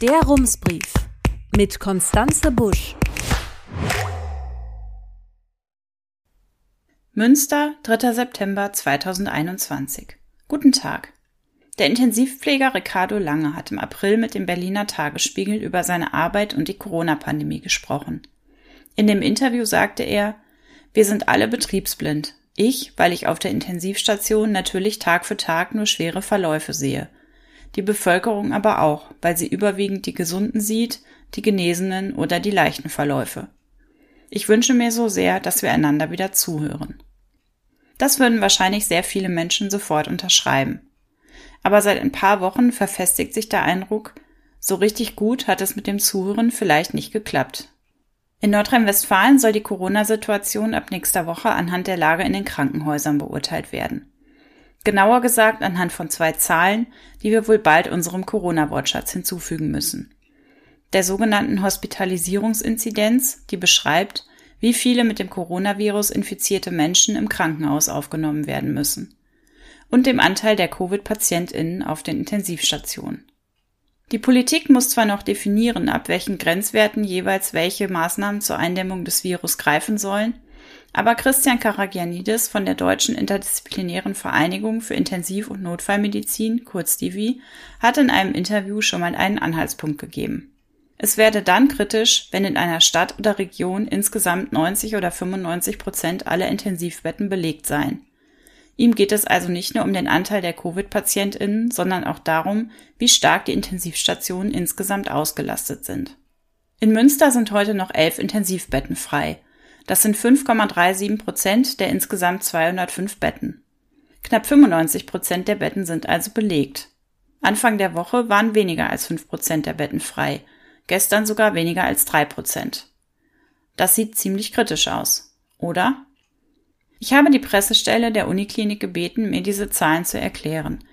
Der Rumsbrief mit Konstanze Busch. Münster, 3. September 2021. Guten Tag. Der Intensivpfleger Ricardo Lange hat im April mit dem Berliner Tagesspiegel über seine Arbeit und die Corona-Pandemie gesprochen. In dem Interview sagte er, wir sind alle betriebsblind. Ich, weil ich auf der Intensivstation natürlich Tag für Tag nur schwere Verläufe sehe. Die Bevölkerung aber auch, weil sie überwiegend die Gesunden sieht, die Genesenen oder die leichten Verläufe. Ich wünsche mir so sehr, dass wir einander wieder zuhören. Das würden wahrscheinlich sehr viele Menschen sofort unterschreiben. Aber seit ein paar Wochen verfestigt sich der Eindruck, so richtig gut hat es mit dem Zuhören vielleicht nicht geklappt. In Nordrhein-Westfalen soll die Corona-Situation ab nächster Woche anhand der Lage in den Krankenhäusern beurteilt werden. Genauer gesagt anhand von zwei Zahlen, die wir wohl bald unserem Corona-Wortschatz hinzufügen müssen. Der sogenannten Hospitalisierungsinzidenz, die beschreibt, wie viele mit dem Coronavirus infizierte Menschen im Krankenhaus aufgenommen werden müssen. Und dem Anteil der Covid-PatientInnen auf den Intensivstationen. Die Politik muss zwar noch definieren, ab welchen Grenzwerten jeweils welche Maßnahmen zur Eindämmung des Virus greifen sollen, aber Christian Karagianidis von der Deutschen Interdisziplinären Vereinigung für Intensiv- und Notfallmedizin, kurz DIVI, hat in einem Interview schon mal einen Anhaltspunkt gegeben. Es werde dann kritisch, wenn in einer Stadt oder Region insgesamt 90 oder 95 Prozent aller Intensivbetten belegt seien. Ihm geht es also nicht nur um den Anteil der Covid-PatientInnen, sondern auch darum, wie stark die Intensivstationen insgesamt ausgelastet sind. In Münster sind heute noch elf Intensivbetten frei. Das sind 5,37 Prozent der insgesamt 205 Betten. Knapp 95 Prozent der Betten sind also belegt. Anfang der Woche waren weniger als 5 Prozent der Betten frei, gestern sogar weniger als 3 Prozent. Das sieht ziemlich kritisch aus, oder? Ich habe die Pressestelle der Uniklinik gebeten, mir diese Zahlen zu erklären.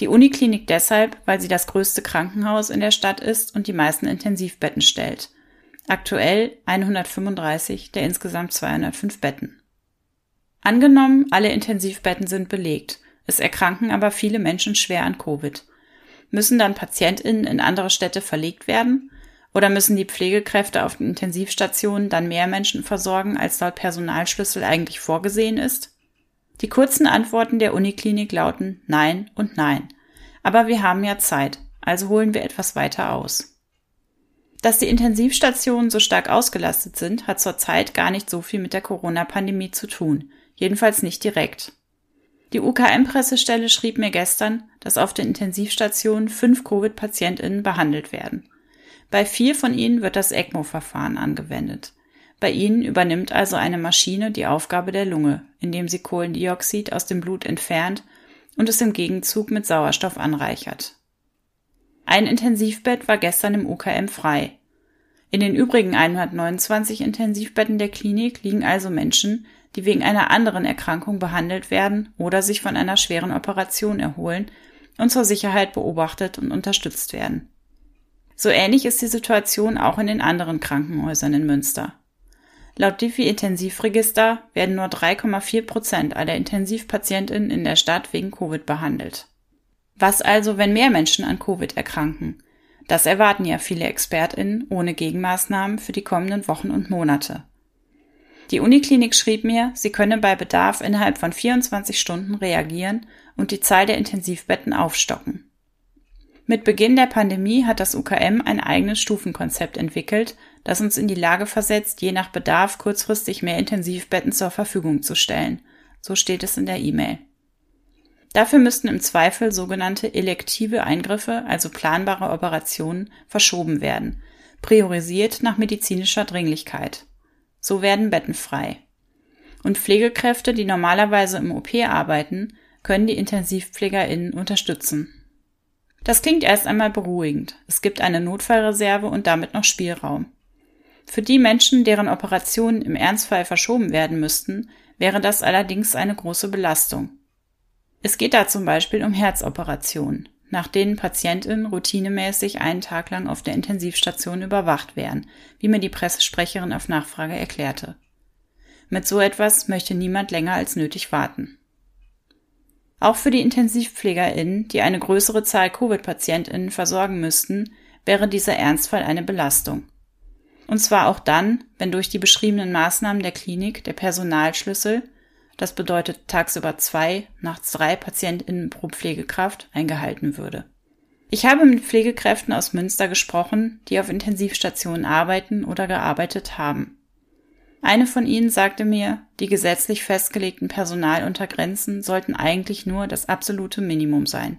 Die Uniklinik deshalb, weil sie das größte Krankenhaus in der Stadt ist und die meisten Intensivbetten stellt. Aktuell 135 der insgesamt 205 Betten. Angenommen, alle Intensivbetten sind belegt, es erkranken aber viele Menschen schwer an Covid. Müssen dann PatientInnen in andere Städte verlegt werden? Oder müssen die Pflegekräfte auf den Intensivstationen dann mehr Menschen versorgen, als laut Personalschlüssel eigentlich vorgesehen ist? Die kurzen Antworten der Uniklinik lauten Nein und Nein. Aber wir haben ja Zeit, also holen wir etwas weiter aus. Dass die Intensivstationen so stark ausgelastet sind, hat zurzeit gar nicht so viel mit der Corona-Pandemie zu tun, jedenfalls nicht direkt. Die UKM-Pressestelle schrieb mir gestern, dass auf den Intensivstationen fünf Covid-PatientInnen behandelt werden. Bei vier von ihnen wird das ECMO-Verfahren angewendet. Bei ihnen übernimmt also eine Maschine die Aufgabe der Lunge, indem sie Kohlendioxid aus dem Blut entfernt und es im Gegenzug mit Sauerstoff anreichert. Ein Intensivbett war gestern im UKM frei. In den übrigen 129 Intensivbetten der Klinik liegen also Menschen, die wegen einer anderen Erkrankung behandelt werden oder sich von einer schweren Operation erholen und zur Sicherheit beobachtet und unterstützt werden. So ähnlich ist die Situation auch in den anderen Krankenhäusern in Münster. Laut Diffie Intensivregister werden nur 3,4 Prozent aller Intensivpatientinnen in der Stadt wegen Covid behandelt. Was also, wenn mehr Menschen an Covid erkranken? Das erwarten ja viele ExpertInnen ohne Gegenmaßnahmen für die kommenden Wochen und Monate. Die Uniklinik schrieb mir, sie könne bei Bedarf innerhalb von 24 Stunden reagieren und die Zahl der Intensivbetten aufstocken. Mit Beginn der Pandemie hat das UKM ein eigenes Stufenkonzept entwickelt, das uns in die Lage versetzt, je nach Bedarf kurzfristig mehr Intensivbetten zur Verfügung zu stellen. So steht es in der E-Mail. Dafür müssten im Zweifel sogenannte elektive Eingriffe, also planbare Operationen, verschoben werden, priorisiert nach medizinischer Dringlichkeit. So werden Betten frei. Und Pflegekräfte, die normalerweise im OP arbeiten, können die Intensivpflegerinnen unterstützen. Das klingt erst einmal beruhigend. Es gibt eine Notfallreserve und damit noch Spielraum. Für die Menschen, deren Operationen im Ernstfall verschoben werden müssten, wäre das allerdings eine große Belastung. Es geht da zum Beispiel um Herzoperationen, nach denen Patientinnen routinemäßig einen Tag lang auf der Intensivstation überwacht werden, wie mir die Pressesprecherin auf Nachfrage erklärte. Mit so etwas möchte niemand länger als nötig warten. Auch für die IntensivpflegerInnen, die eine größere Zahl Covid-PatientInnen versorgen müssten, wäre dieser Ernstfall eine Belastung. Und zwar auch dann, wenn durch die beschriebenen Maßnahmen der Klinik der Personalschlüssel, das bedeutet tagsüber zwei, nachts drei PatientInnen pro Pflegekraft, eingehalten würde. Ich habe mit Pflegekräften aus Münster gesprochen, die auf Intensivstationen arbeiten oder gearbeitet haben. Eine von ihnen sagte mir, die gesetzlich festgelegten Personaluntergrenzen sollten eigentlich nur das absolute Minimum sein.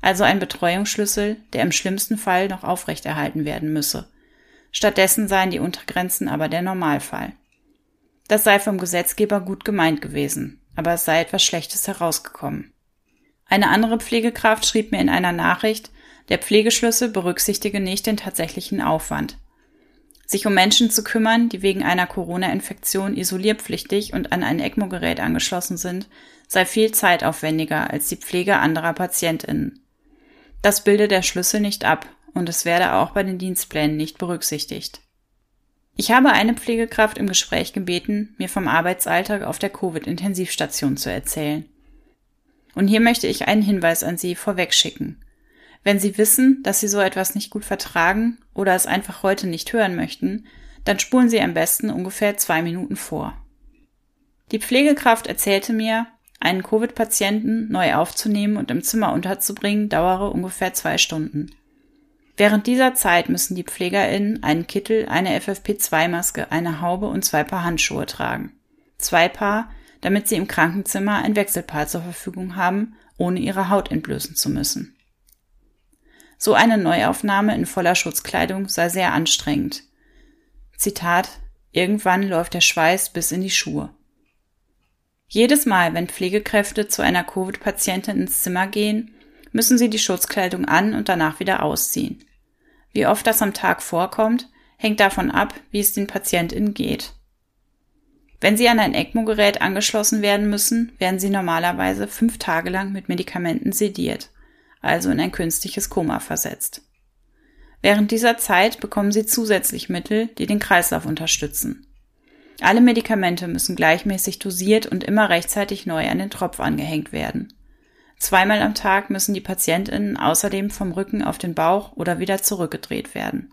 Also ein Betreuungsschlüssel, der im schlimmsten Fall noch aufrechterhalten werden müsse. Stattdessen seien die Untergrenzen aber der Normalfall. Das sei vom Gesetzgeber gut gemeint gewesen, aber es sei etwas Schlechtes herausgekommen. Eine andere Pflegekraft schrieb mir in einer Nachricht, der Pflegeschlüssel berücksichtige nicht den tatsächlichen Aufwand. Sich um Menschen zu kümmern, die wegen einer Corona-Infektion isolierpflichtig und an ein ECMO-Gerät angeschlossen sind, sei viel zeitaufwendiger als die Pflege anderer PatientInnen. Das bilde der Schlüssel nicht ab und es werde auch bei den Dienstplänen nicht berücksichtigt. Ich habe eine Pflegekraft im Gespräch gebeten, mir vom Arbeitsalltag auf der Covid-Intensivstation zu erzählen. Und hier möchte ich einen Hinweis an Sie vorwegschicken. Wenn Sie wissen, dass Sie so etwas nicht gut vertragen oder es einfach heute nicht hören möchten, dann spulen Sie am besten ungefähr zwei Minuten vor. Die Pflegekraft erzählte mir, einen Covid-Patienten neu aufzunehmen und im Zimmer unterzubringen, dauere ungefähr zwei Stunden. Während dieser Zeit müssen die PflegerInnen einen Kittel, eine FFP2-Maske, eine Haube und zwei Paar Handschuhe tragen. Zwei Paar, damit sie im Krankenzimmer ein Wechselpaar zur Verfügung haben, ohne ihre Haut entblößen zu müssen. So eine Neuaufnahme in voller Schutzkleidung sei sehr anstrengend. Zitat Irgendwann läuft der Schweiß bis in die Schuhe. Jedes Mal, wenn Pflegekräfte zu einer Covid-Patientin ins Zimmer gehen, müssen sie die Schutzkleidung an und danach wieder ausziehen. Wie oft das am Tag vorkommt, hängt davon ab, wie es den PatientInnen geht. Wenn sie an ein ECMO-Gerät angeschlossen werden müssen, werden sie normalerweise fünf Tage lang mit Medikamenten sediert also in ein künstliches Koma versetzt. Während dieser Zeit bekommen sie zusätzlich Mittel, die den Kreislauf unterstützen. Alle Medikamente müssen gleichmäßig dosiert und immer rechtzeitig neu an den Tropf angehängt werden. Zweimal am Tag müssen die Patientinnen außerdem vom Rücken auf den Bauch oder wieder zurückgedreht werden.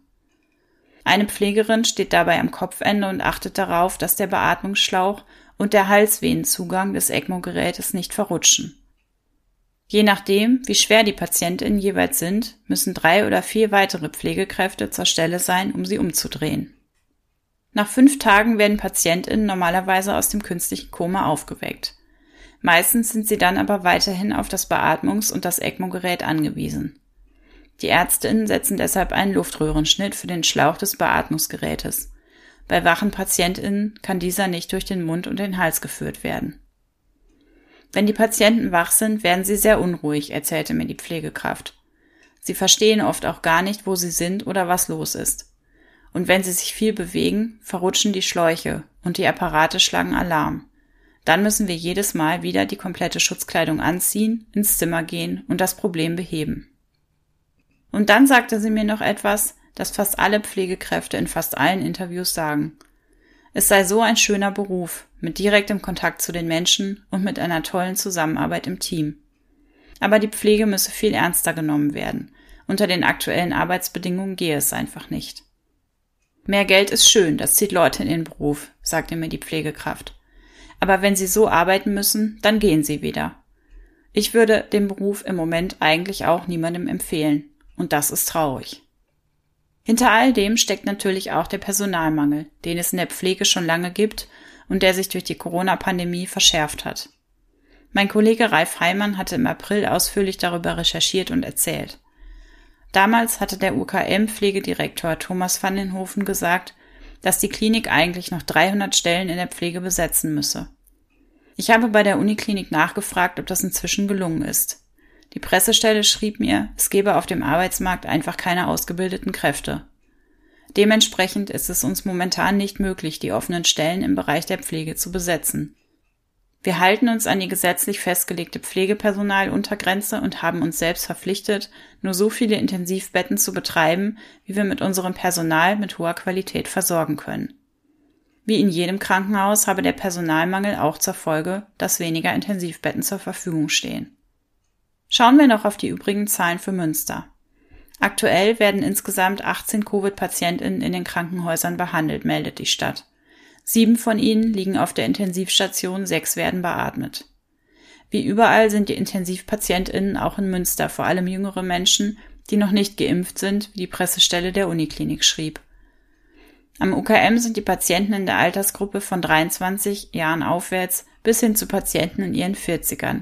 Eine Pflegerin steht dabei am Kopfende und achtet darauf, dass der Beatmungsschlauch und der Halsvenenzugang des ECMO-Gerätes nicht verrutschen. Je nachdem, wie schwer die Patientinnen jeweils sind, müssen drei oder vier weitere Pflegekräfte zur Stelle sein, um sie umzudrehen. Nach fünf Tagen werden Patientinnen normalerweise aus dem künstlichen Koma aufgeweckt. Meistens sind sie dann aber weiterhin auf das Beatmungs- und das ECMO-Gerät angewiesen. Die Ärztinnen setzen deshalb einen Luftröhrenschnitt für den Schlauch des Beatmungsgerätes. Bei wachen Patientinnen kann dieser nicht durch den Mund und den Hals geführt werden. Wenn die Patienten wach sind, werden sie sehr unruhig, erzählte mir die Pflegekraft. Sie verstehen oft auch gar nicht, wo sie sind oder was los ist. Und wenn sie sich viel bewegen, verrutschen die Schläuche und die Apparate schlagen Alarm. Dann müssen wir jedes Mal wieder die komplette Schutzkleidung anziehen, ins Zimmer gehen und das Problem beheben. Und dann sagte sie mir noch etwas, das fast alle Pflegekräfte in fast allen Interviews sagen. Es sei so ein schöner Beruf, mit direktem Kontakt zu den Menschen und mit einer tollen Zusammenarbeit im Team. Aber die Pflege müsse viel ernster genommen werden. Unter den aktuellen Arbeitsbedingungen gehe es einfach nicht. Mehr Geld ist schön, das zieht Leute in den Beruf, sagte mir die Pflegekraft. Aber wenn sie so arbeiten müssen, dann gehen sie wieder. Ich würde den Beruf im Moment eigentlich auch niemandem empfehlen. Und das ist traurig. Hinter all dem steckt natürlich auch der Personalmangel, den es in der Pflege schon lange gibt und der sich durch die Corona-Pandemie verschärft hat. Mein Kollege Ralf Heimann hatte im April ausführlich darüber recherchiert und erzählt. Damals hatte der UKM-Pflegedirektor Thomas van den Hofen gesagt, dass die Klinik eigentlich noch 300 Stellen in der Pflege besetzen müsse. Ich habe bei der Uniklinik nachgefragt, ob das inzwischen gelungen ist. Die Pressestelle schrieb mir, es gebe auf dem Arbeitsmarkt einfach keine ausgebildeten Kräfte. Dementsprechend ist es uns momentan nicht möglich, die offenen Stellen im Bereich der Pflege zu besetzen. Wir halten uns an die gesetzlich festgelegte Pflegepersonaluntergrenze und haben uns selbst verpflichtet, nur so viele Intensivbetten zu betreiben, wie wir mit unserem Personal mit hoher Qualität versorgen können. Wie in jedem Krankenhaus habe der Personalmangel auch zur Folge, dass weniger Intensivbetten zur Verfügung stehen. Schauen wir noch auf die übrigen Zahlen für Münster. Aktuell werden insgesamt 18 Covid-PatientInnen in den Krankenhäusern behandelt, meldet die Stadt. Sieben von ihnen liegen auf der Intensivstation, sechs werden beatmet. Wie überall sind die IntensivpatientInnen auch in Münster vor allem jüngere Menschen, die noch nicht geimpft sind, wie die Pressestelle der Uniklinik schrieb. Am UKM sind die Patienten in der Altersgruppe von 23 Jahren aufwärts bis hin zu Patienten in ihren 40ern,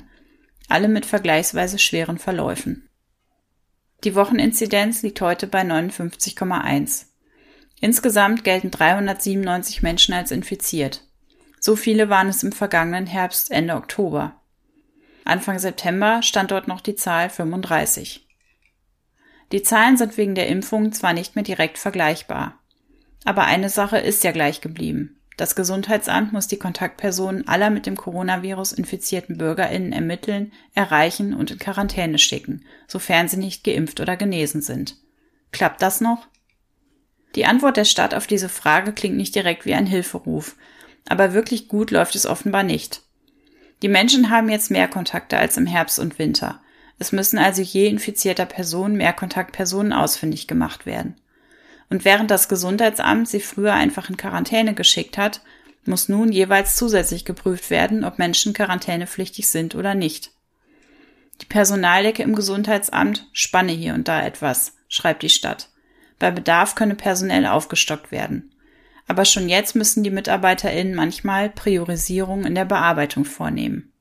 alle mit vergleichsweise schweren Verläufen. Die Wocheninzidenz liegt heute bei 59,1. Insgesamt gelten 397 Menschen als infiziert. So viele waren es im vergangenen Herbst Ende Oktober. Anfang September stand dort noch die Zahl 35. Die Zahlen sind wegen der Impfung zwar nicht mehr direkt vergleichbar, aber eine Sache ist ja gleich geblieben. Das Gesundheitsamt muss die Kontaktpersonen aller mit dem Coronavirus infizierten Bürgerinnen ermitteln, erreichen und in Quarantäne schicken, sofern sie nicht geimpft oder genesen sind. Klappt das noch? Die Antwort der Stadt auf diese Frage klingt nicht direkt wie ein Hilferuf, aber wirklich gut läuft es offenbar nicht. Die Menschen haben jetzt mehr Kontakte als im Herbst und Winter. Es müssen also je infizierter Person mehr Kontaktpersonen ausfindig gemacht werden. Und während das Gesundheitsamt sie früher einfach in Quarantäne geschickt hat, muss nun jeweils zusätzlich geprüft werden, ob Menschen quarantänepflichtig sind oder nicht. Die Personaldecke im Gesundheitsamt spanne hier und da etwas, schreibt die Stadt. Bei Bedarf könne personell aufgestockt werden. Aber schon jetzt müssen die MitarbeiterInnen manchmal Priorisierung in der Bearbeitung vornehmen.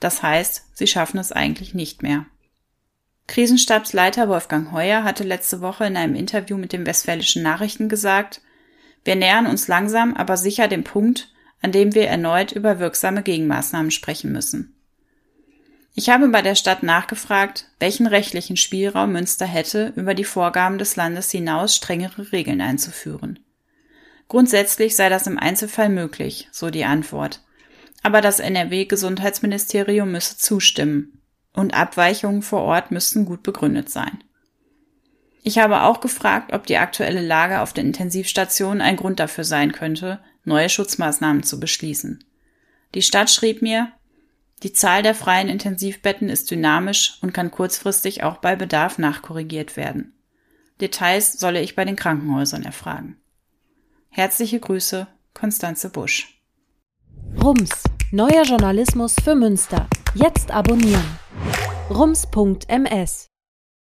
Das heißt, sie schaffen es eigentlich nicht mehr. Krisenstabsleiter Wolfgang Heuer hatte letzte Woche in einem Interview mit dem Westfälischen Nachrichten gesagt, wir nähern uns langsam, aber sicher dem Punkt, an dem wir erneut über wirksame Gegenmaßnahmen sprechen müssen. Ich habe bei der Stadt nachgefragt, welchen rechtlichen Spielraum Münster hätte, über die Vorgaben des Landes hinaus strengere Regeln einzuführen. Grundsätzlich sei das im Einzelfall möglich, so die Antwort. Aber das NRW-Gesundheitsministerium müsse zustimmen, und Abweichungen vor Ort müssten gut begründet sein. Ich habe auch gefragt, ob die aktuelle Lage auf den Intensivstationen ein Grund dafür sein könnte, neue Schutzmaßnahmen zu beschließen. Die Stadt schrieb mir, die Zahl der freien Intensivbetten ist dynamisch und kann kurzfristig auch bei Bedarf nachkorrigiert werden. Details solle ich bei den Krankenhäusern erfragen. Herzliche Grüße, Konstanze Busch. Rums, neuer Journalismus für Münster. Jetzt abonnieren. rums.ms